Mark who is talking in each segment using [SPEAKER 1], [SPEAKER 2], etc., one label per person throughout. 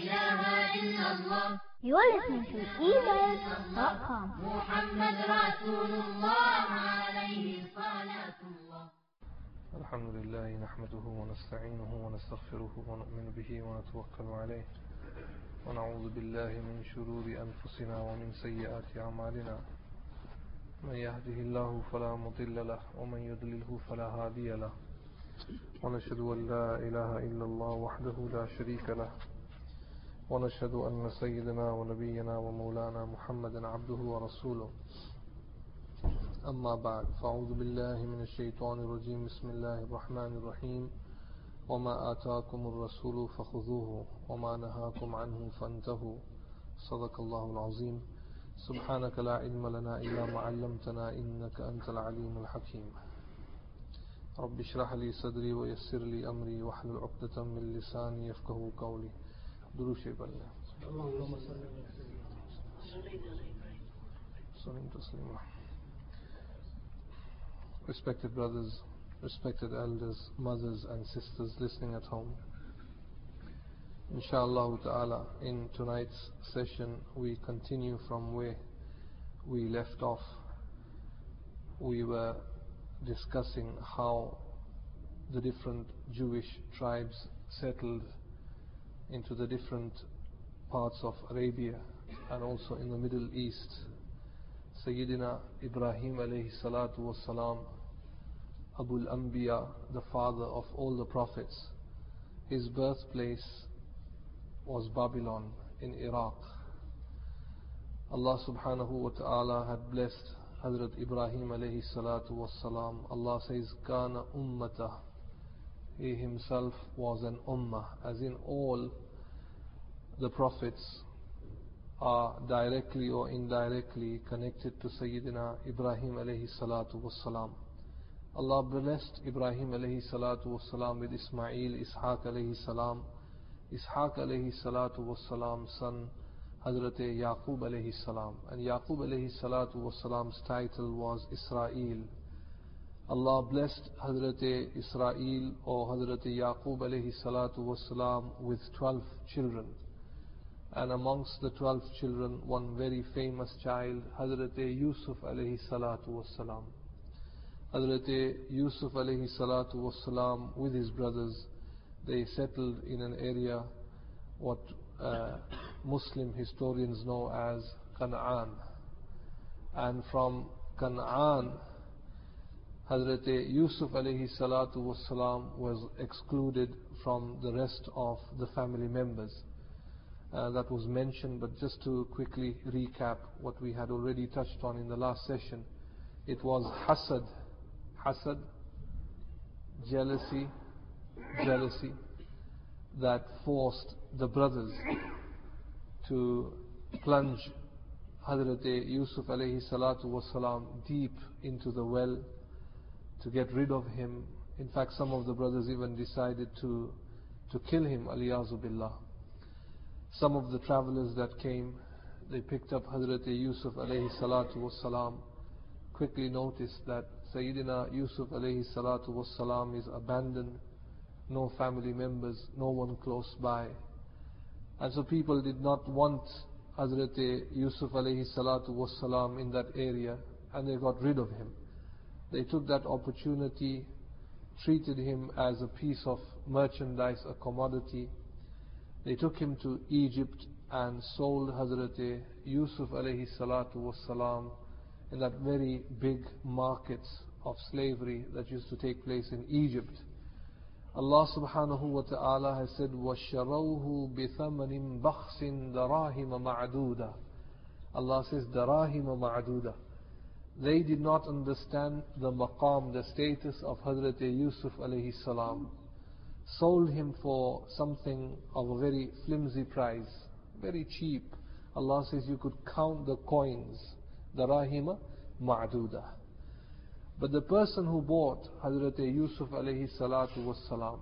[SPEAKER 1] إله إلا الله
[SPEAKER 2] listening to eBird.com.
[SPEAKER 1] محمد رسول الله عليه صلاة الله
[SPEAKER 3] الحمد لله نحمده ونستعينه ونستغفره ونؤمن به ونتوكل عليه ونعوذ بالله من شرور أنفسنا ومن سيئات أعمالنا من يهده الله فلا مضل له ومن يضلله فلا هادي له ونشهد أن لا إله إلا الله وحده لا شريك له ونشهد أن سيدنا ونبينا ومولانا محمدا عبده ورسوله. أما بعد فأعوذ بالله من الشيطان الرجيم. بسم الله الرحمن الرحيم. وما آتاكم الرسول فخذوه وما نهاكم عنه فانتهوا. صدق الله العظيم. سبحانك لا علم لنا إلا ما علمتنا إنك أنت العليم الحكيم. رب اشرح لي صدري ويسر لي أمري واحلل عقدة من لساني يفقه قولي. Respected brothers, respected elders, mothers and sisters listening at home. Inshallah ta'ala, in tonight's session we continue from where we left off. We were discussing how the different Jewish tribes settled into the different parts of Arabia and also in the Middle East. Sayyidina Ibrahim alayhi salatu was salam, Abu al-Anbiya, the father of all the prophets. His birthplace was Babylon in Iraq. Allah subhanahu wa ta'ala had blessed Hazrat Ibrahim alayhi salatu was salam. Allah says, Kana ummata. He himself was an ummah, as in all the prophets are directly or indirectly connected to Sayyidina Ibrahim alayhi salatu was salam. Allah blessed Ibrahim alayhi salatu was salam with Ismail, Ishaq alayhi salam, Ishaq alayhi salatu was salam, son Hazrat Yaqub alayhi salam. And Yaqub alayhi salatu was salam's title was Israel. Allah blessed Hazrat Israel or Hazrat Yaqub alayhi salatu was salam with 12 children. And amongst the 12 children, one very famous child, Hazrat Yusuf alayhi salatu was salam. Hazrat Yusuf alayhi salatu was salam with his brothers, they settled in an area what uh, Muslim historians know as Canaan. And from Canaan, Hazrat Yusuf alayhi salatu was salam was excluded from the rest of the family members. Uh, that was mentioned, but just to quickly recap what we had already touched on in the last session, it was hasad, hasad, jealousy, jealousy that forced the brothers to plunge Hazrat Yusuf alayhi salatu wasalam deep into the well to get rid of him. In fact, some of the brothers even decided to, to kill him, aliyazu billah. Some of the travelers that came, they picked up Hazrat Yusuf alayhi salatu wasalam, quickly noticed that Sayyidina Yusuf alayhi salatu wasalam is abandoned, no family members, no one close by. And so people did not want Hazrat Yusuf alayhi salatu wasalam in that area, and they got rid of him. They took that opportunity, treated him as a piece of merchandise, a commodity, they took him to Egypt and sold Hazrat Yusuf alayhi salatu wasalam in that very big markets of slavery that used to take place in Egypt. Allah subhanahu wa ta'ala has said, وَشَرَوْهُ بِثَمَنٍ بَخْسٍ دَرَاهِمَ مَعْدُودًا Allah says, دَرَاهِمَ مَعْدُودًا they did not understand the maqam, the status of Hazrat Yusuf alayhi salam sold him for something of a very flimsy price, very cheap. Allah says you could count the coins, the rahima ma'duda. But the person who bought Hazrat Yusuf alayhi salatu was salam,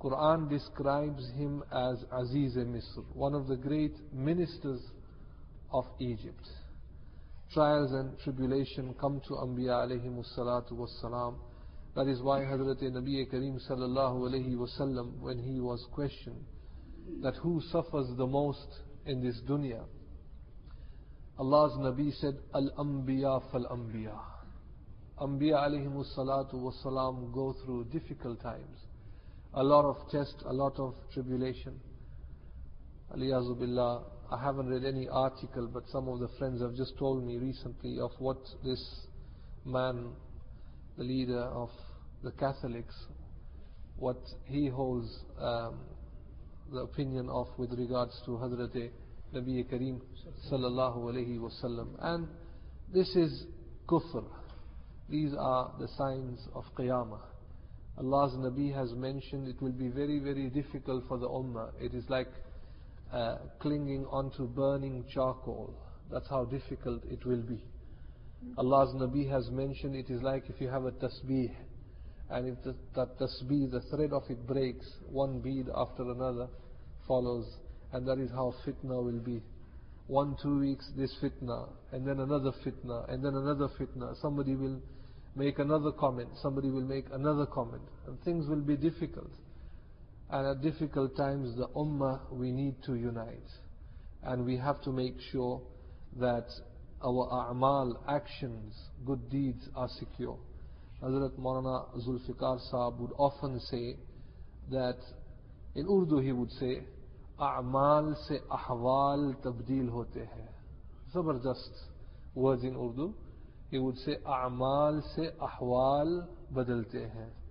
[SPEAKER 3] Quran describes him as Aziz Misr, one of the great ministers of Egypt. Trials and tribulation come to Anbiya alayhi salatu was salam. That is why Hazrat Nabi Kareem sallallahu alayhi wasallam, when he was questioned, that who suffers the most in this dunya. Allah's Nabi said, Al-Anbiya fal-Anbiya. Anbiya alayhimu salatu go through difficult times. A lot of test, a lot of tribulation. Aliyazu billah, I haven't read any article, but some of the friends have just told me recently of what this man, the leader of the Catholics, what he holds um, the opinion of with regards to Hazrat Nabi Kareem sallallahu alayhi wasallam. And this is kufr. These are the signs of qiyamah. Allah's Nabi has mentioned it will be very, very difficult for the ummah. It is like uh, clinging onto burning charcoal. That's how difficult it will be. Allah's Nabi has mentioned it is like if you have a tasbih and if the, that tasbih, the thread of it breaks, one bead after another follows, and that is how fitna will be. One, two weeks, this fitna, and then another fitna, and then another fitna. Somebody will make another comment, somebody will make another comment, and things will be difficult. And at difficult times, the ummah, we need to unite. And we have to make sure that our a'mal, actions, good deeds are secure. Hazrat Maulana Zulfikar Saab would often say that in Urdu he would say, a'mal se ahwal tabdeel hote hai. Zabardast words in Urdu. He would say, a'mal se ahwal badalte hai.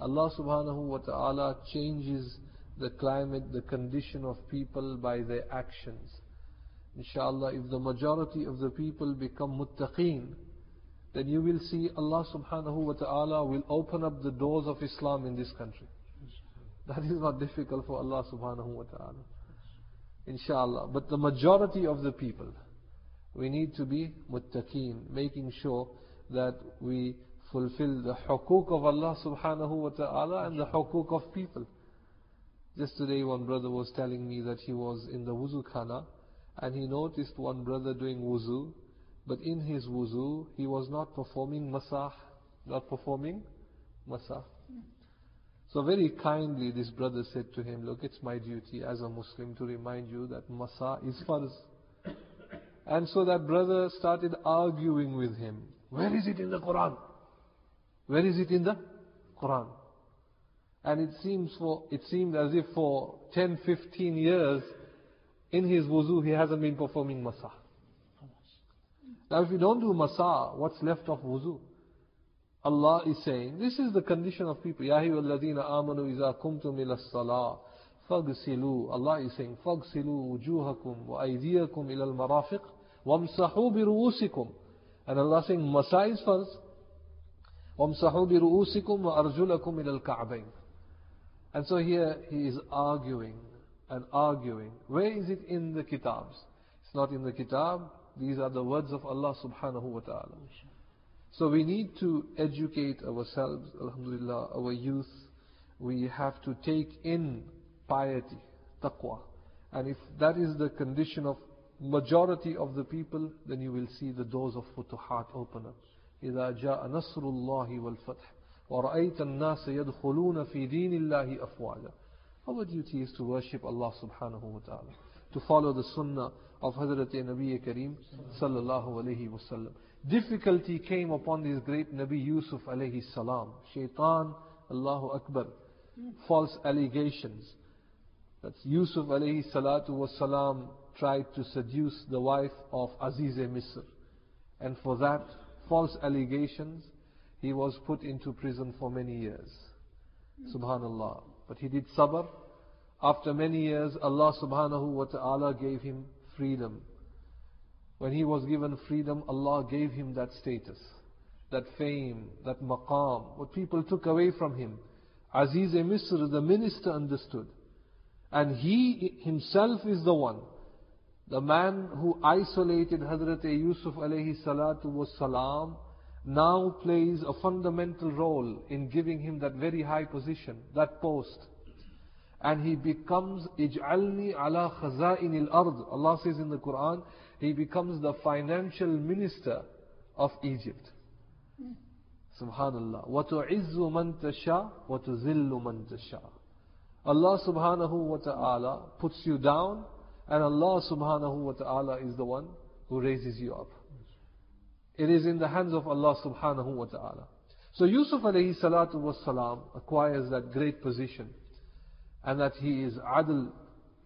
[SPEAKER 3] Allah subhanahu wa ta'ala changes the climate, the condition of people by their actions. Inshallah, if the majority of the people become muttaqeen, then you will see Allah subhanahu wa ta'ala will open up the doors of Islam in this country. That is not difficult for Allah subhanahu wa ta'ala. Inshallah. But the majority of the people, we need to be muttaqeen, making sure that we fulfill the hukuk of Allah subhanahu wa ta'ala and the hukuk of people. Just today one brother was telling me that he was in the wuzu khana and he noticed one brother doing wuzu, but in his wuzu he was not performing masah, not performing masah. So very kindly this brother said to him, look it's my duty as a Muslim to remind you that masah is farz. And so that brother started arguing with him. Where is it in the Quran? Where is it in the Quran? And it seems for it seemed as if for 10, 15 years in his wuzu he hasn't been performing masah. Now if you don't do masah, what's left of wuzu? Allah is saying, this is the condition of people. Ya ayyuhalladhina amanu iza kumtum ila salah fagsilu. Allah is saying, fagsilu wujuhakum wa aydiyakum ila al-marafiq wamsahu bi ru'usikum. And Allah is saying, masah is first. وَامْسَحُوا بِرُؤُوسِكُمْ وَأَرْجُلَكُمْ إِلَى الْكَعْبَيْنِ And so here he is arguing and arguing. Where is it in the kitabs? It's not in the kitab. These are the words of Allah subhanahu wa ta'ala. So we need to educate ourselves, alhamdulillah, our youth. We have to take in piety, taqwa. And if that is the condition of majority of the people, then you will see the doors of futuhat open up. إذا جاء نصر الله والفتح ورأيت الناس يدخلون في دين الله أفواجا Our duty is to worship Allah subhanahu wa ta'ala, to follow the sunnah of Hazrat Nabi Kareem sallallahu alayhi wasallam. Difficulty came upon this great Nabi Yusuf alayhi salam. Shaitan, Allahu Akbar. False allegations. That Yusuf alayhi salatu wasalam tried to seduce the wife of Aziz Misr. And for that, false allegations, he was put into prison for many years. Hmm. Subhanallah. But he did sabr. After many years, Allah subhanahu wa ta'ala gave him freedom. When he was given freedom, Allah gave him that status, that fame, that maqam, what people took away from him. Aziz Misr, the minister, understood. And he himself is the one, the man who isolated Hazrat Yusuf alayhi salatu was salam, now plays a fundamental role in giving him that very high position, that post. And he becomes ij'alni ala khaza'in al-ard. Allah says in the Quran, he becomes the financial minister of Egypt. Subhanallah. وَتُعِزُّ مَن تَشَاءُ وَتُذِلُّ مَن تَشَاءُ Allah subhanahu wa ta'ala puts you down and Allah subhanahu wa ta'ala is the one who raises you up. It is in the hands of Allah subhanahu wa ta'ala. So Yusuf alayhi salatu was salam acquires that great position and that he is adl,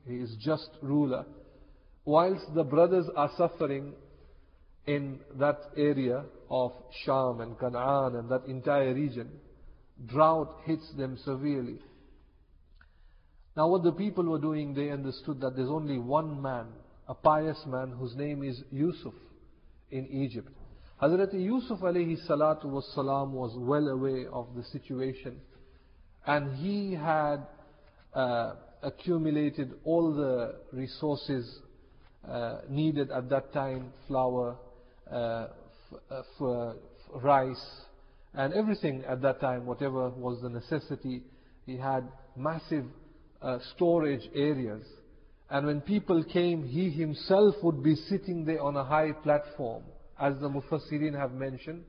[SPEAKER 3] he is just ruler. Whilst the brothers are suffering in that area of Sham and Canaan and that entire region, drought hits them severely. Now what the people were doing, they understood that there's only one man, a pious man whose name is Yusuf in Egypt. Hazrat Yusuf alayhi salatu was salam was well aware of the situation and he had uh, accumulated all the resources uh, needed at that time, flour, uh, f- uh, rice, and everything at that time, whatever was the necessity. He had massive uh, storage areas. And when people came, he himself would be sitting there on a high platform, as the Mufassirin have mentioned,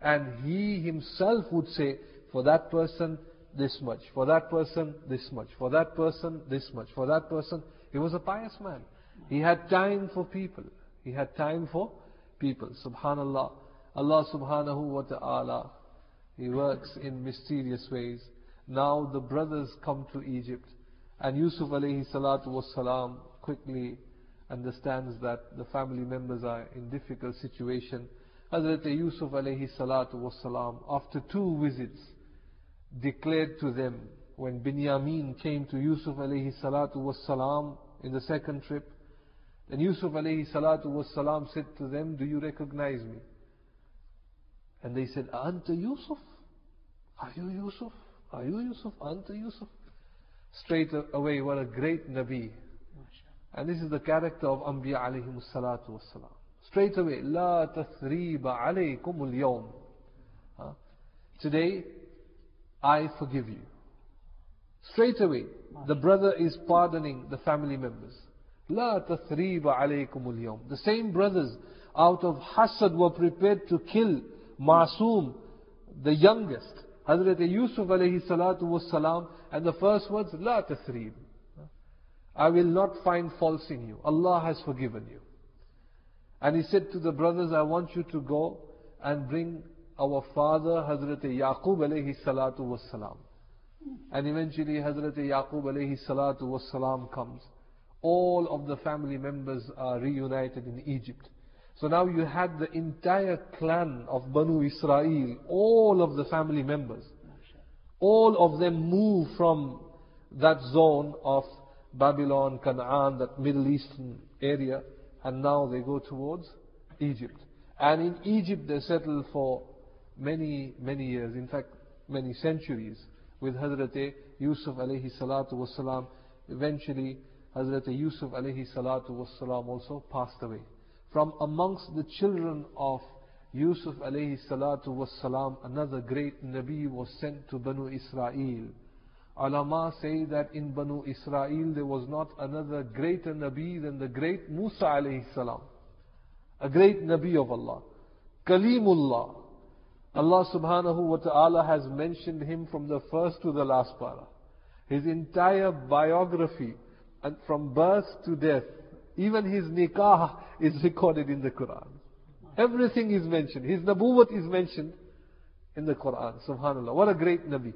[SPEAKER 3] and he himself would say, for that person, this much, for that person, this much, for that person, this much, for that person. He was a pious man. He had time for people. He had time for people. Subhanallah. Allah subhanahu wa ta'ala, He works in mysterious ways. Now the brothers come to Egypt. And Yusuf alayhi salatu was salam quickly understands that the family members are in difficult situation. Hazrat Yusuf alayhi salatu was salam, after two visits, declared to them, when Binyamin came to Yusuf alayhi salatu was salam in the second trip, then Yusuf alayhi salatu was salam said to them, Do you recognize me? And they said, Anta Yusuf? Are you Yusuf? Are you Yusuf? Anta Yusuf? Straight away, what a great Nabi. And this is the character of Anbiya alayhi salatu was salam. Straight away, La tathriba alaykum al-yawm. Today, I forgive you. Straight away, the brother is pardoning the family members. La tathriba alaykum al The same brothers out of hasad were prepared to kill Masoom, the youngest, Hazrat Yusuf alayhi salatu was salam, and the first words, La tathrib. I will not find faults in you. Allah has forgiven you. And he said to the brothers, I want you to go and bring our father Hazrat Yaqub alayhi salatu was salam. And eventually Hazrat Yaqub alayhi salatu was salam comes. All of the family members are reunited in Egypt. So now you had the entire clan of Banu Israel, all of the family members. All of them move from that zone of Babylon, Canaan, that Middle Eastern area, and now they go towards Egypt. And in Egypt they settle for many, many years, in fact, many centuries, with Hazrat Yusuf alayhi salatu wasalam. Eventually, Hazrat Yusuf alayhi salatu wasalam also passed away. From amongst the children of Yusuf alayhi salatu wasalam, another great Nabi was sent to Banu Israel. Ulama say that in Banu Israel there was not another greater Nabi than the great Musa alayhi salam. A great Nabi of Allah. Kalimullah. Allah subhanahu wa ta'ala has mentioned him from the first to the last para. His entire biography, and from birth to death, even his nikah is recorded in the Quran. Everything is mentioned. His nabuwat is mentioned in the Quran. Subhanallah. What a great Nabi.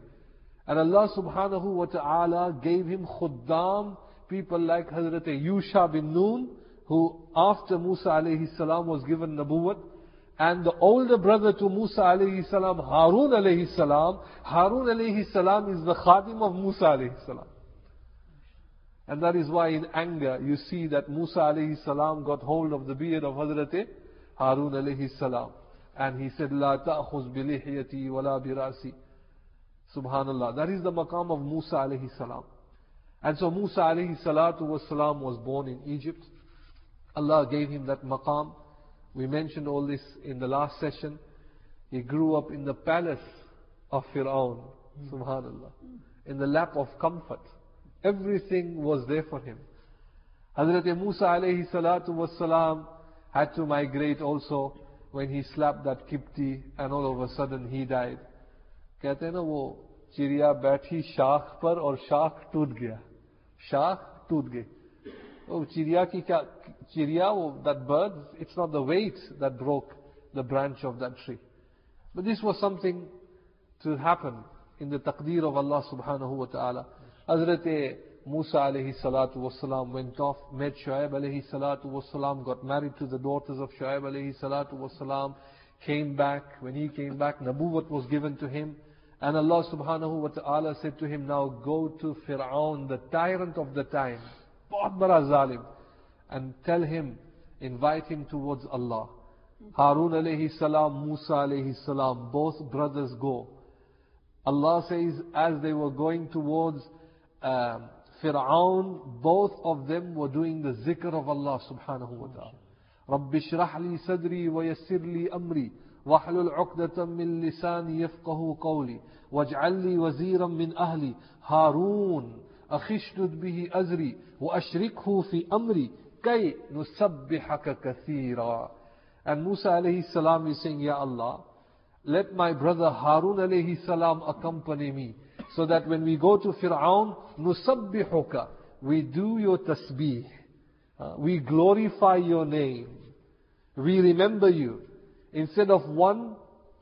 [SPEAKER 3] And Allah subhanahu wa ta'ala gave him khuddam, people like Hazrat Yusha bin Nun, who after Musa alayhi salam was given nabuwat, and the older brother to Musa alayhi salam, Harun alayhi salam, Harun alayhi salam is the khadim of Musa alayhi salam. And that is why in anger you see that Musa alayhi salam got hold of the beard of Hazrat Harun alayhi salam. And he said, La ta'khuz bilihiyati wa la birasi. Subhanallah. That is the maqam of Musa alayhi salam. And so Musa alayhi salatu was salam was born in Egypt. Allah gave him that maqam. We mentioned all this in the last session. He grew up in the palace of Fir'aun. Subhanallah. In the lap of comfort. Everything was there for him. Hazrat Musa alayhi salatu was salam had to migrate also when he slapped that Kipti and all of a sudden he died. कहते हैं ना वो चिड़िया बैठी शाख पर और शाख टूट गया शाख टूट गई वो चिड़िया की क्या चिड़िया वो that bird it's not the wait that broke the branch of that tree but this was something to happen in the taqdeer of Allah subhanahu wa ta'ala. Hazrat Musa alayhi salatu wasalam went off, met Shu'aib alayhi salatu wasalam, got married to the daughters of Shu'aib alayhi salatu wasalam, came back. When he came back, Nabuwat was given to him. And Allah subhanahu wa ta'ala said to him, now go to Fir'aun, the tyrant of the time, bahut zalim, and tell him, invite him towards Allah. Harun alayhi salam, Musa alayhi salam, both brothers go. Allah says, as they were going towards um, Fir'aun, both of them were doing the zikr of Allah subhanahu wa ta'ala. رب اشرح لي صدري ويسر لي أمري واحلل عقدة من لساني يفقه قولي واجعل لي وزيرا من أهلي هارون أخشدد به أزري وأشركه في أمري كي نسبحك كثيرا And Musa alayhi salam is saying, Ya Allah, let my brother Harun alayhi salam accompany me. So that when we go to Fir'aun, nusabbihuka, we do your tasbih. Uh, we glorify your name. We remember you. Instead of one,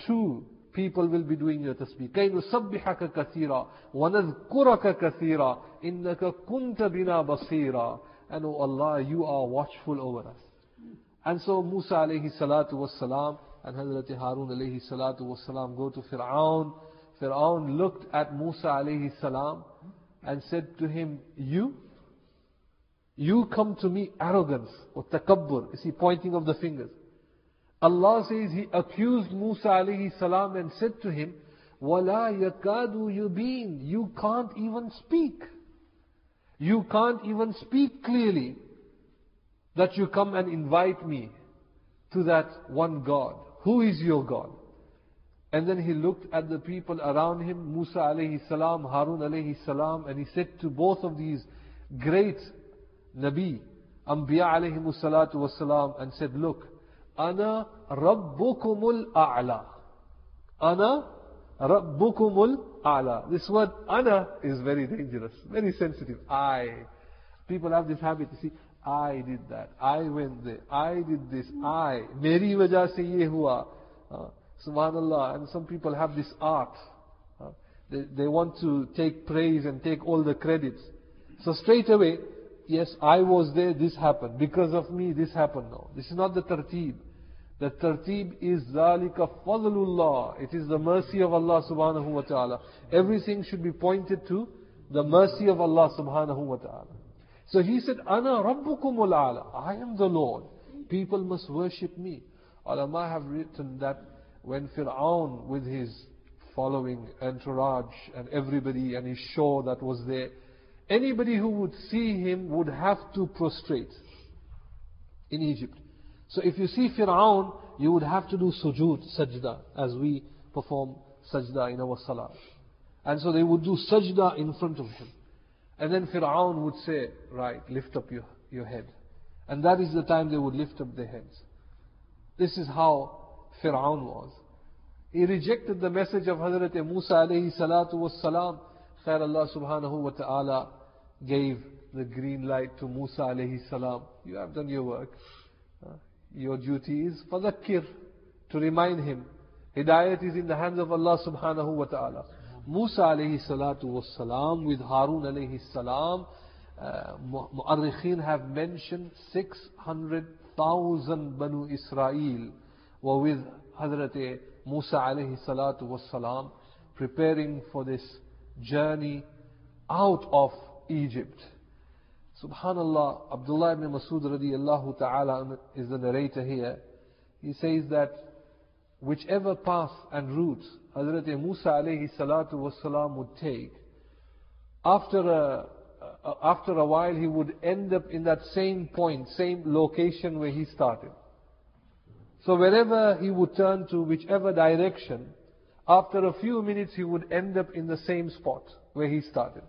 [SPEAKER 3] two people will be doing your tasbih. كَيْ نُسَبِّحَكَ كَثِيرًا وَنَذْكُرَكَ كَثِيرًا إِنَّكَ كُنْتَ بِنَا بَصِيرًا And oh Allah, you are watchful over us. And so Musa alayhi salatu was salam and Hazrat Harun alayhi salatu was salam go to Fir'aun. Fir'aun looked at Musa alayhi salam and said to him, You? You come to me arrogance or takabbur. Is he pointing of the fingers? Allah says he accused Musa alayhi salam and said to him, Wala yakadu yubin. You can't even speak. You can't even speak clearly that you come and invite me to that one God. Who is your God? And then he looked at the people around him, Musa alayhi salam, Harun alayhi salam, and he said to both of these great Nabi, Anbiya alayhi salatu wasalam, and said, look, Ana Rabbukumul A'la. Ana Rabbukumul A'la. This word Ana is very dangerous, very sensitive. I. People have this habit, you see, I did that, I went there, I did this, I. Meri wajah se ye hua. Uh, Subhanallah. And some people have this art. They, they want to take praise and take all the credits. So straight away, yes, I was there, this happened. Because of me, this happened. No, this is not the tartib. The tartib is zalika fadlullah. It is the mercy of Allah subhanahu wa ta'ala. Everything should be pointed to the mercy of Allah subhanahu wa ta'ala. So he said, Ana rabbukumul ala. I am the Lord. People must worship me. Ulama have written that when Fir'aun with his following entourage and everybody and his show that was there, anybody who would see him would have to prostrate in Egypt. So if you see Fir'aun, you would have to do sujood, sajda, as we perform sajda in our salah. And so they would do sajda in front of him. And then Fir'aun would say, right, lift up your, your head. And that is the time they would lift up their heads. This is how Fir'aun was. He rejected the message of Hazrat Musa alayhi salatu was salam. Khair Allah subhanahu wa ta'ala gave the green light to Musa alayhi salam. You have done your work. Uh, your duty is fadakir, to remind him. Hidayat is in the hands of Allah subhanahu wa ta'ala. Musa alayhi salatu was salam with Harun alayhi salam. Uh, Mu'arrikhin have mentioned 600,000 Banu Israel were with Hazrat Musa alayhi salatu salam preparing for this journey out of Egypt. Subhanallah, Abdullah ibn Masud radiallahu ta'ala is the narrator here. He says that whichever path and route Hazrat Musa alayhi salatu was salam would take, after a, after a while he would end up in that same point, same location where he started. So wherever he would turn to, whichever direction, after a few minutes he would end up in the same spot where he started.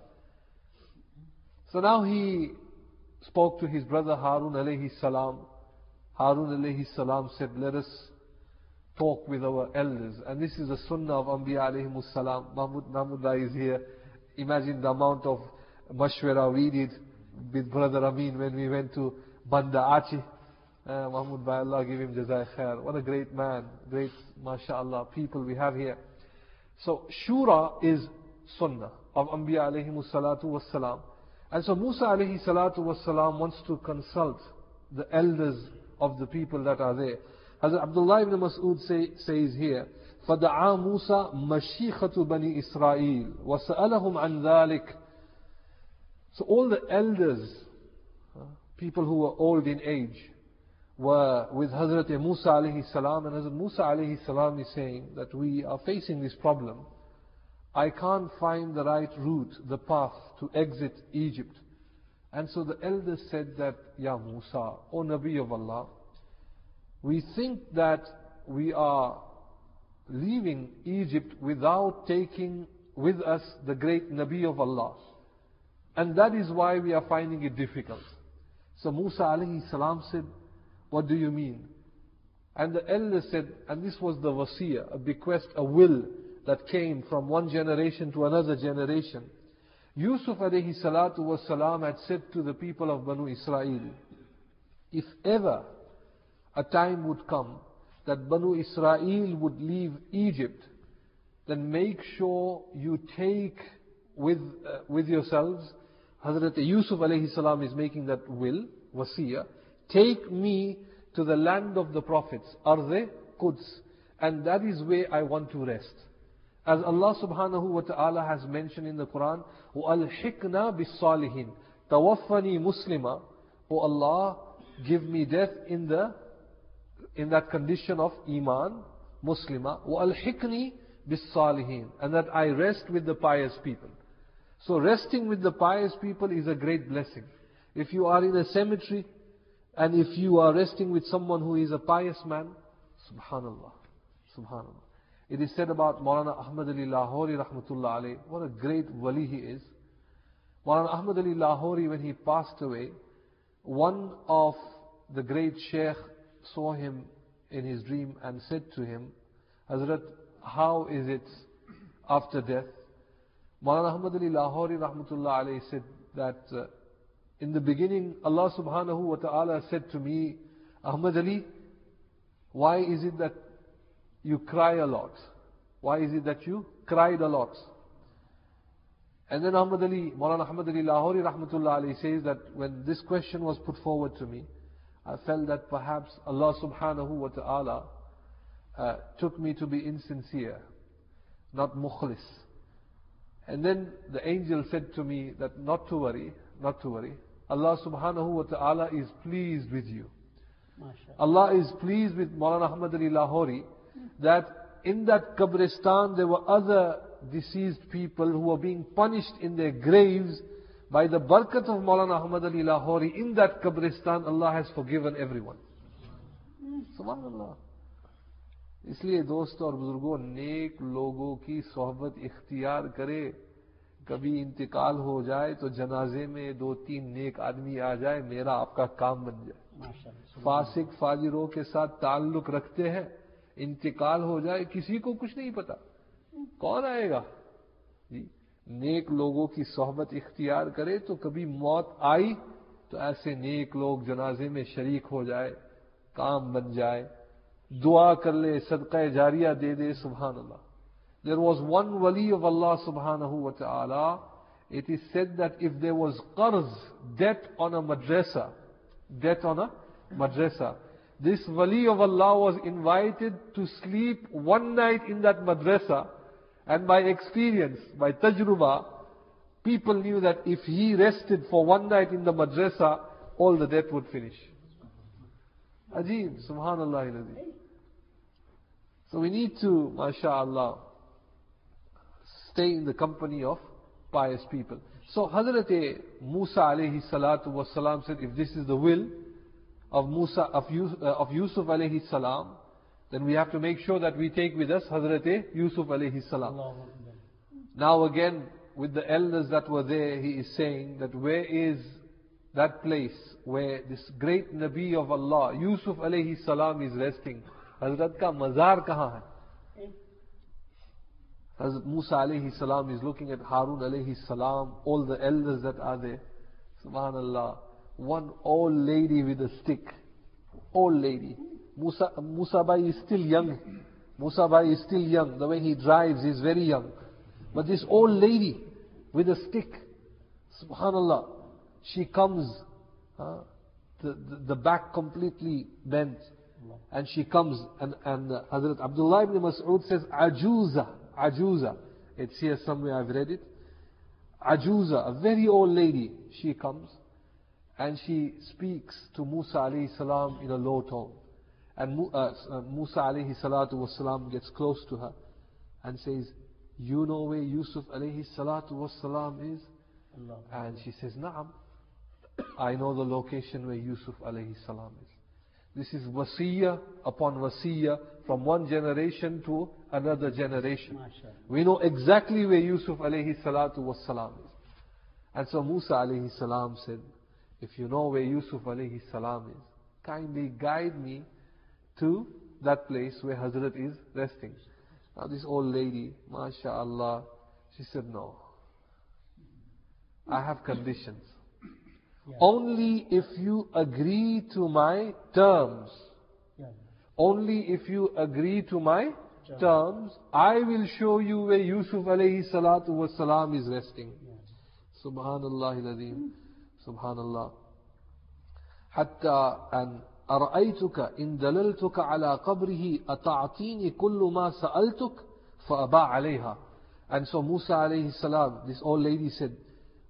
[SPEAKER 3] So now he spoke to his brother Harun alayhi salam. Harun alayhi salam said, let us talk with our elders. And this is the sunnah of Anbiya alayhi salam. Mahmud, is here. Imagine the amount of mashwara we did with Brother Amin when we went to Banda Aceh. Uh, Mahmud Bhai, Allah give him jazai khair. What a great man. Great, mashallah, people we have here. So, shura is sunnah of Anbiya alayhi salatu wassalam. And so Musa alayhi salatu wassalam wants to consult the elders of the people that are there. Hazrat Abdullah ibn Mas'ud say, says here, فدعا موسى مشيخة بني إسرائيل وسألهم عن ذلك So all the elders, uh, people who were old in age, were with Hazrat Musa alayhi salam and Hazrat Musa alayhi salam is saying that we are facing this problem. I can't find the right route, the path to exit Egypt. And so the elders said that, Ya Musa, O Nabi of Allah, we think that we are leaving Egypt without taking with us the great Nabi of Allah. And that is why we are finding it difficult. So Musa alayhi salam said, what do you mean? And the elder said, and this was the wasiyah, a bequest, a will that came from one generation to another generation. Yusuf alayhi salatu was salam had said to the people of Banu Israel, if ever a time would come that Banu Israel would leave Egypt, then make sure you take with, uh, with yourselves, Hazrat Yusuf alayhi salam is making that will, wasiyah, take me to the land of the prophets, Arze Quds, and that is where I want to rest. As Allah subhanahu wa ta'ala has mentioned in the Quran, وَأَلْحِقْنَا بِالصَّالِحِينَ تَوَفَّنِي muslima, O Allah, give me death in the in that condition of iman, muslima, وَأَلْحِقْنِي بِالصَّالِحِينَ And that I rest with the pious people. So resting with the pious people is a great blessing. If you are in a cemetery, and if you are resting with someone who is a pious man, subhanallah, subhanallah. It is said about Maulana Ahmad Ali Lahori rahmatullah what a great wali he is. Maulana Ahmad Ali Lahori, when he passed away, one of the great sheikh saw him in his dream and said to him, Hazrat, how is it after death? Maulana Ahmad Ali Lahori rahmatullah said that uh, in the beginning Allah subhanahu wa ta'ala said to me, Ahmad Ali, why is it that you cry a lot. Why is it that you cried a lot? And then Ahmad Ali, Maulana Ahmad Ali Lahori Rahmatullah Ali says that when this question was put forward to me, I felt that perhaps Allah subhanahu wa ta'ala uh, took me to be insincere, not mukhlis. And then the angel said to me that not to worry, not to worry. Allah subhanahu wa ta'ala is pleased with you. Allah is pleased with Maulana Ahmad Ali Lahori that in that Qabristan there were other deceased people who were being punished in their graves by the barakat of Maulana Ahmad Ali Lahori. In that Qabristan Allah has forgiven everyone. Subhanallah. इसलिए दोस्तों और बुजुर्गों नेक लोगों की सोहबत इख्तियार करे کبھی انتقال ہو جائے تو جنازے میں دو تین نیک آدمی آ جائے میرا آپ کا کام بن جائے۔ فاسق فاجروں کے ساتھ تعلق رکھتے ہیں انتقال ہو جائے کسی کو کچھ نہیں پتا۔ کون آئے گا؟ جی نیک لوگوں کی صحبت اختیار کرے تو کبھی موت آئی تو ایسے نیک لوگ جنازے میں شریک ہو جائے کام بن جائے دعا کر لے صدقہ جاریہ دے دے سبحان اللہ۔ There was one wali of Allah subhanahu wa ta'ala. It is said that if there was qarz, debt on a madrasa, debt on a madrasa, This wali of Allah was invited to sleep one night in that madrasa, and by experience, by tajruba, people knew that if he rested for one night in the madrasa, all the debt would finish. Ajib, subhanallah. So we need to, mashallah, stay in the company of pious people. So Hazrat Musa alayhi salatu was salam said, if this is the will of Musa, of, Yusuf, uh, of Yusuf alayhi salam, then we have to make sure that we take with us Hazrat Yusuf alayhi salam. Now again, with the elders that were there, he is saying that where is that place where this great Nabi of Allah, Yusuf alayhi salam is resting? Hazrat ka mazar kaha hai? Hazrat Musa alayhi salam is looking at Harun alayhi salam, all the elders that are there. Subhanallah. One old lady with a stick. Old lady. Musa, Musa Bai is still young. Musa Bai is still young. The way he drives, he's very young. But this old lady with a stick, subhanallah, she comes, huh, the, the, the back completely bent. And she comes, and, and Hazrat Abdullah ibn Mas'ud says, Ajuza, Ajuza. It's here somewhere, I've read it. Ajuza, a very old lady, she comes, and she speaks to Musa alayhi salam in a low tone. And uh, uh, Musa alayhi salatu wasalam gets close to her and says, You know where Yusuf alayhi salatu wasalam is? And she says, Naam. I know the location where Yusuf alayhi salam is. This is wasiyah upon wasiyah from one generation to another generation. We know exactly where Yusuf alayhi salatu was salam is. And so Musa alayhi salam said, if you know where Yusuf alayhi salam is, kindly guide me to that place where Hazrat is resting. Now this old lady, mashallah, she said, no. I have conditions. Only if you agree to my terms. Only if you agree to my terms, I will show you where Yusuf alayhi salatu was salam is resting. Subhanallah al-Azim. Subhanallah. حتى أن أرأيتك إن دللتك على قبره أتعطيني كل ما سألتك فأبى عليها And so Musa alayhi salam, this old lady said,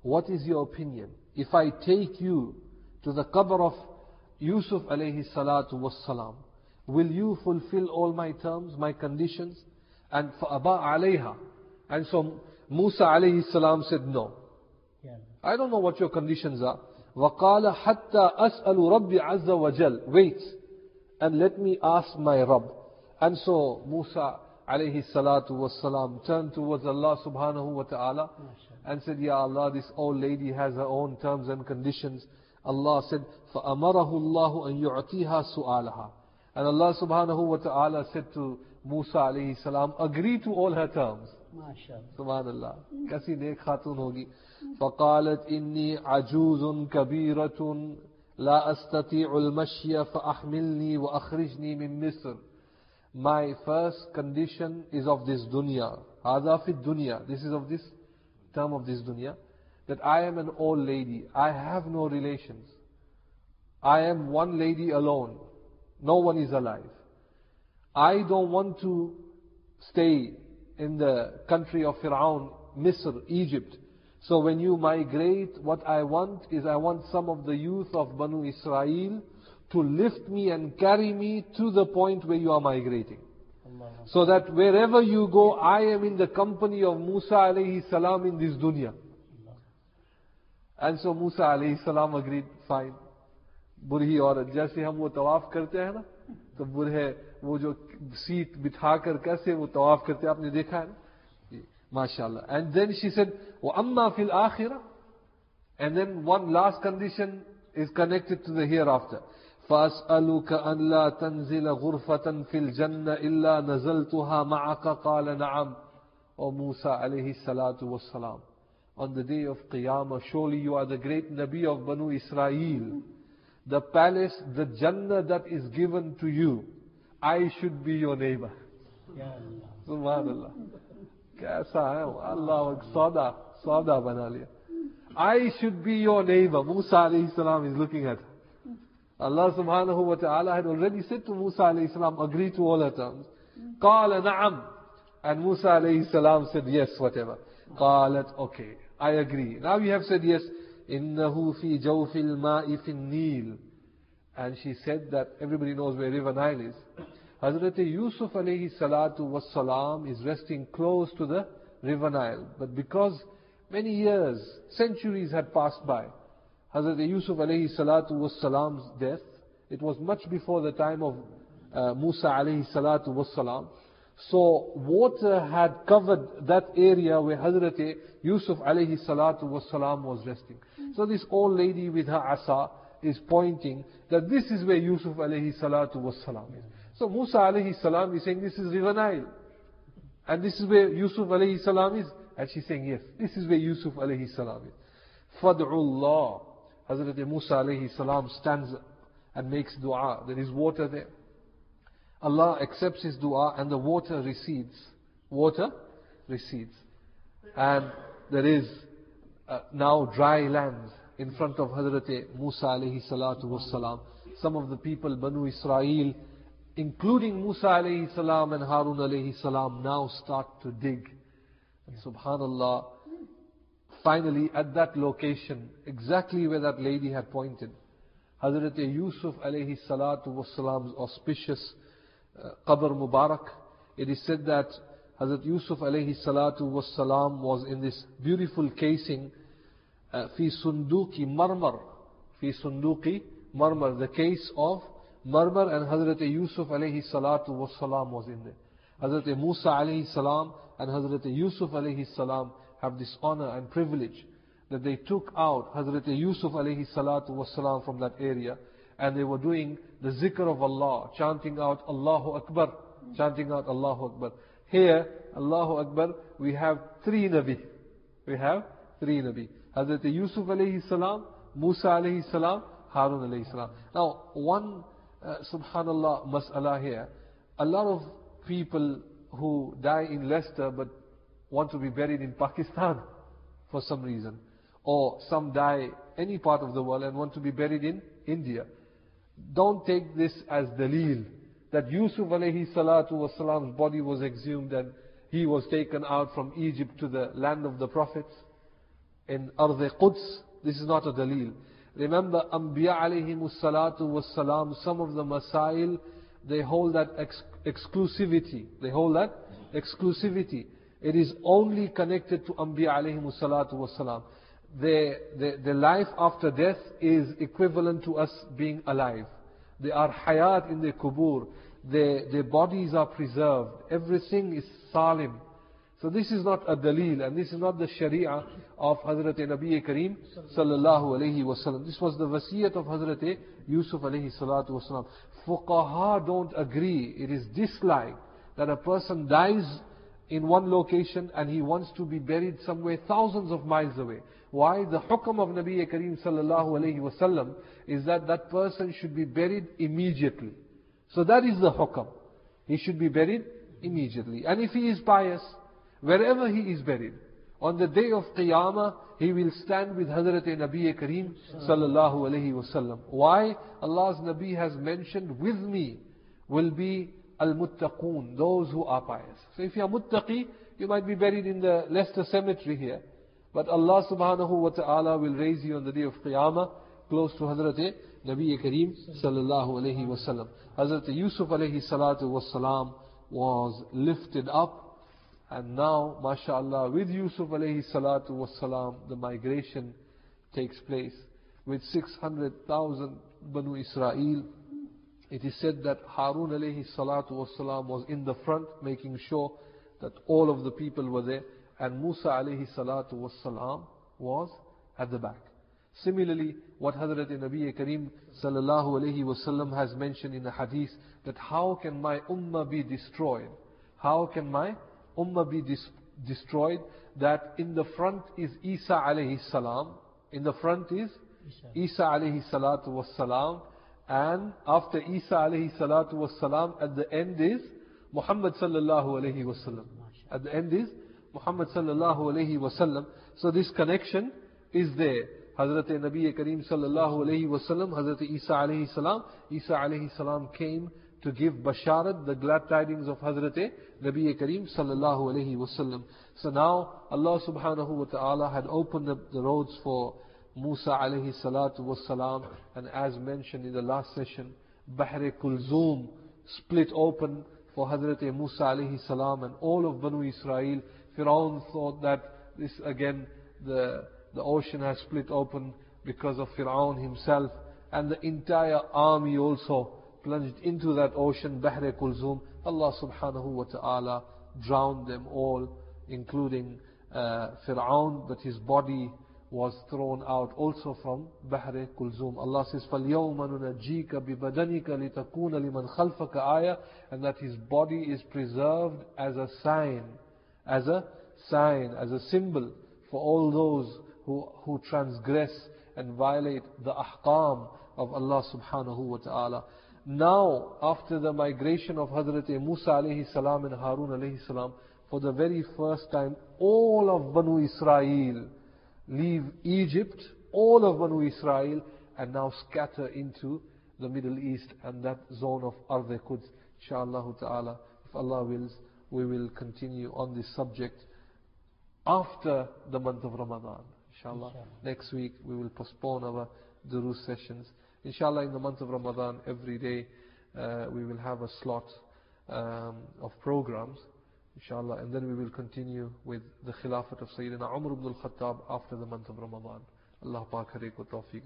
[SPEAKER 3] What is your opinion? If I take you to the qabr of Yusuf alayhi salatu was salam, will you fulfill all my terms, my conditions? And فَأَبَى عَلَيْهَا And so Musa alayhi salam said, No. I don't know what your conditions are. وَقَالَ حَتَّى أَسْأَلُ رَبِّ عَزَّ وَجَلْ Wait, and let me ask my Rabb. And so Musa alayhi salatu was salam turned towards Allah subhanahu wa ta'ala and said, Ya Allah, this old lady has her own terms and conditions. Allah said, فَأَمَرَهُ اللَّهُ أَن يُعْتِيهَا سُؤَالَهَا and Allah subhanahu wa ta'ala said to Musa alayhi salam, agree to all her terms. Subhanallah. Kasi nek khatun hogi. فقالت إني عجوز كبيرة لا أستطيع المشي فأحملني وأخرجني من مصر. My first condition is of this dunya. هذا في الدنيا. This is of this term of this dunya. That I am an old lady. I have no relations. I am one lady alone. No one is alive. I don't want to stay in the country of Fir'aun, Misr, Egypt. So when you migrate, what I want is I want some of the youth of Banu Israel to lift me and carry me to the point where you are migrating. So that wherever you go, I am in the company of Musa alayhi salam in this dunya. And so Musa alayhi salam agreed, fine. برہی عورت، جیسے ہم وہ طواف کرتے ہیں نا، تو برہے وہ جو سیٹ بٹھا کر کیسے وہ طواف کرتے ہیں، آپ نے دیکھا ہے نا؟ ماشاء اللہ اینڈ دین شی سیڈ وہ اما فل آخرا and then one last condition is connected to the hereafter فاس ان لا تنزل نزل تو ہا ما کا کال نام نعم موسا علیہ سلاۃ وسلام آن دا ڈے آف قیام surely you are the great نبی آف بنو اسرائیل the palace, the Jannah that is given to you, I should be your neighbor. Subhanallah. Kaisa hai Allah sada, sada bana. I should be your neighbor. Musa alayhi salam is looking at her. Allah subhanahu wa ta'ala had already said to Musa alayhi salam, agree to all her terms. Qala na'am. And Musa alayhi salam said, yes, whatever. Qalat, okay, I agree. Now you have said yes. إنه في جوف الماء في النيل. And she said that everybody knows where River Nile is. Hazrat Yusuf alayhi salatu was salam is resting close to the River Nile. But because many years, centuries had passed by, Hazrat Yusuf alayhi salatu was salam's death, it was much before the time of uh, Musa alayhi salatu was salam. So water had covered that area where Hazrat Yusuf alayhi salatu was salam was resting. So this old lady with her asa is pointing that this is where Yusuf alayhi salatu was salam is. So Musa alayhi salam is saying, this is River Nile. And this is where Yusuf alayhi salam is. And she's saying, yes, this is where Yusuf alayhi salam is. Fad'ullah. Hazrat Musa alayhi salam stands and makes dua. There is water there. Allah accepts his dua and the water recedes. Water recedes. And there is uh, now dry land in front of Hazrat Musa alayhi salatu wasalam. Some of the people, Banu Israel, including Musa alayhi salam and Harun alayhi salam, now start to dig. And subhanallah, finally at that location, exactly where that lady had pointed, Hazrat Yusuf alayhi salatu wasalam's auspicious uh, Qabr Mubarak, it is said that Hazrat Yusuf alayhi salatu was salam was in this beautiful casing, uh, fi sunduki marmar, fi sunduki marmar, the case of marmar and Hazrat Yusuf alayhi salatu wasalam was in there. Hazrat Musa alayhi salam and Hazrat Yusuf alayhi salam have this honor and privilege that they took out Hazrat Yusuf alayhi salatu wasalam from that area and they were doing the zikr of Allah, chanting out Allahu Akbar, chanting out Allahu Akbar. Here, Allahu Akbar, we have three Nabi. We have three Nabi. Hazrat Yusuf alayhi salam, Musa alayhi salam, Harun alayhi salam. Now, one, uh, subhanallah, mas'ala here. A lot of people who die in Leicester but want to be buried in Pakistan for some reason. Or some die any part of the world and want to be buried in India. Don't take this as dalil that Yusuf alayhi salatu wasalam's body was exhumed and he was taken out from Egypt to the land of the prophets in Arz Quds. This is not a dalil. Remember, Anbiya alayhi salatu wasalam, some of the Masail, they hold that ex exclusivity. They hold that exclusivity. It is only connected to Anbiya alayhi salatu wasalam their, the, their life after death is equivalent to us being alive. They are hayat in their kubur. Their, their bodies are preserved. Everything is salim. So this is not a dalil and this is not the sharia of Hazrat Nabi Kareem sallallahu alayhi wasallam. This was the wasiyat of Hazrat Yusuf alayhi salatu wasallam. Fuqaha don't agree. It is disliked that a person dies in one location and he wants to be buried somewhere thousands of miles away. Why? The hukam of Nabi Kareem sallallahu alayhi wasallam is that that person should be buried immediately. So that is the hukam. He should be buried immediately. And if he is pious, wherever he is buried, on the day of Qiyamah, he will stand with Hazrat Nabi Kareem sallallahu alayhi wasallam. Why? Allah's Nabi has mentioned, with me will be al-muttaqoon, those who are pious. So if you are muttaqi, you might be buried in the Leicester cemetery here. But Allah subhanahu wa ta'ala will raise you on the day of Qiyamah close to Hazrat Nabi Kareem sallallahu alayhi wasallam. Hazrat Yusuf alayhi salatu wasalam was lifted up and now, mashallah, with Yusuf alayhi salatu wasalam, the migration takes place. With 600,000 Banu Israel, it is said that Harun alayhi salatu wasalam was in the front making sure that all of the people were there and Musa alayhi salatu wasalam was at the back. Similarly, what Hazrat Nabi Kareem sallallahu alayhi wasallam has mentioned in the hadith that how can my ummah be destroyed? How can my ummah be dis destroyed? That in the front is Isa alayhi salam, in the front is Isa alayhi salatu wasalam, and after Isa alayhi salatu was salam, at the end is Muhammad sallallahu alayhi wasallam. At the end is Muhammad sallallahu alayhi wasallam. So this connection is there. Hazrat Nabi Kareem sallallahu alayhi wasallam, Hazrat Isa alayhi salam, Isa alayhi salam came to give basharat, the glad tidings of Hazrat Nabi Kareem sallallahu alayhi wasallam. So now Allah subhanahu wa ta'ala had opened up the roads for Musa alayhi salatu was salam, and as mentioned in the last session, Bahr Kulzum split open for Hazrat Musa alayhi salam and all of Banu Israel Firaun thought that this again, the, the ocean has split open because of Firaun himself, and the entire army also plunged into that ocean, Bahr Kulzum. Allah subhanahu wa ta'ala drowned them all, including uh, Firaun, but his body was thrown out also from Bahr Kulzum. Allah says, فَالْيَوْمَ نُنَجِّيكَ بِبَدَنِكَ لِتَكُونَ لِمَنْ خَلْفَكَ آيَةً And that his body is preserved as a sign, as a sign, as a symbol for all those who, who transgress and violate the ahkam of Allah subhanahu wa ta'ala. Now, after the migration of Hazrat Musa alayhi salam and Harun alayhi salam, for the very first time, all of Banu Israel leave Egypt, all of Banu Israel, and now scatter into the Middle East and that zone of Arde Quds. Inshallah ta'ala, if Allah wills, we will continue on this subject after the month of Ramadan. Inshallah.
[SPEAKER 4] Inshallah.
[SPEAKER 3] Next week we will postpone our Durus sessions. Inshallah, in the month of Ramadan, every day uh, we will have a slot um, of programs. Inshallah, and then we will continue with the Khilafat of Sayyidina Umar ibn al-Khattab after the month of Ramadan. Allah Pak Hare ko tawfiq.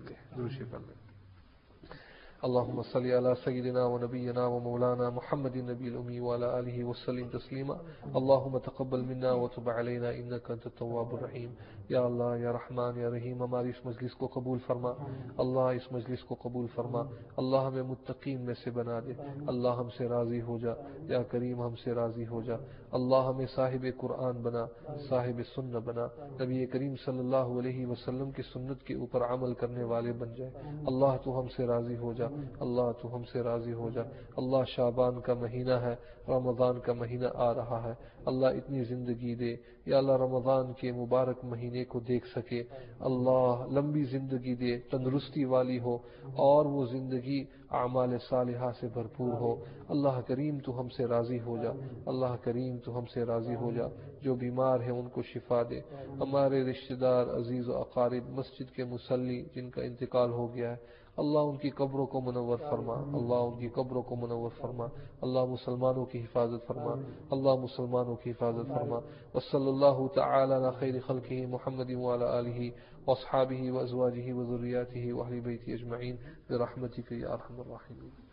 [SPEAKER 3] اللهم صل على سيدنا ونبينا ومولانا محمد النبي الأمي وعلى آله وسلم تسليما. اللهم تقبل منا وتب علينا إنك أنت التواب الرحيم. یا اللہ یا رحمان یا رحیم ہماری اس مجلس کو قبول فرما. اللہ اس مجلس کو قبول فرما. اللہ ہمیں متقین میں سے بنا دے. اللہ ہم سے راضی ہو جا. یا کریم، ہم سے راضی ہو جا. اللہ ہمیں صاحب قرآن بنا، صاحب سنہ بنا. نبی کریم صلی اللہ علیہ وسلم کی سنت کے اوپر عمل کرنے والے بن جائے. اللہ تو ہم سے راضی ہو جا. اللہ تو ہم سے راضی ہو جا۔ اللہ شعبان کا مہینہ ہے، رمضان کا مہینہ آ رہا ہے۔ اللہ اتنی زندگی دے۔ یا اللہ رمضان کے مبارک مہینے کو دیکھ سکے۔ اللہ لمبی زندگی دے، تندرستی والی ہو اور وہ زندگی اعمال صالحہ سے بھرپور ہو۔ اللہ کریم تو ہم سے راضی ہو جا۔ اللہ کریم تو ہم سے راضی ہو جا۔ جو بیمار ہیں ان کو شفا دے۔ ہمارے رشتہ دار، عزیز و اقارب، مسجد کے مسلی جن کا انتقال ہو گیا ہے अल्लाह उनकी कब्रों को मुनवर फरमा अल्लाह उनकी कब्रों को मुनवर फरमा अल्लाह मुसलमानों की हिफाजत फरमा अल्लाह मुसलमानों की हिफाजत फरमा वसल्लल्लाहु तआला अला खैर खल्किही मुहम्मद व अला आलिही वअसहाबिही व अज़वाजिही व ज़ुर्रियातिही व अहली बैति अजमईन बिरहमतिक या अरहमर राहिमीन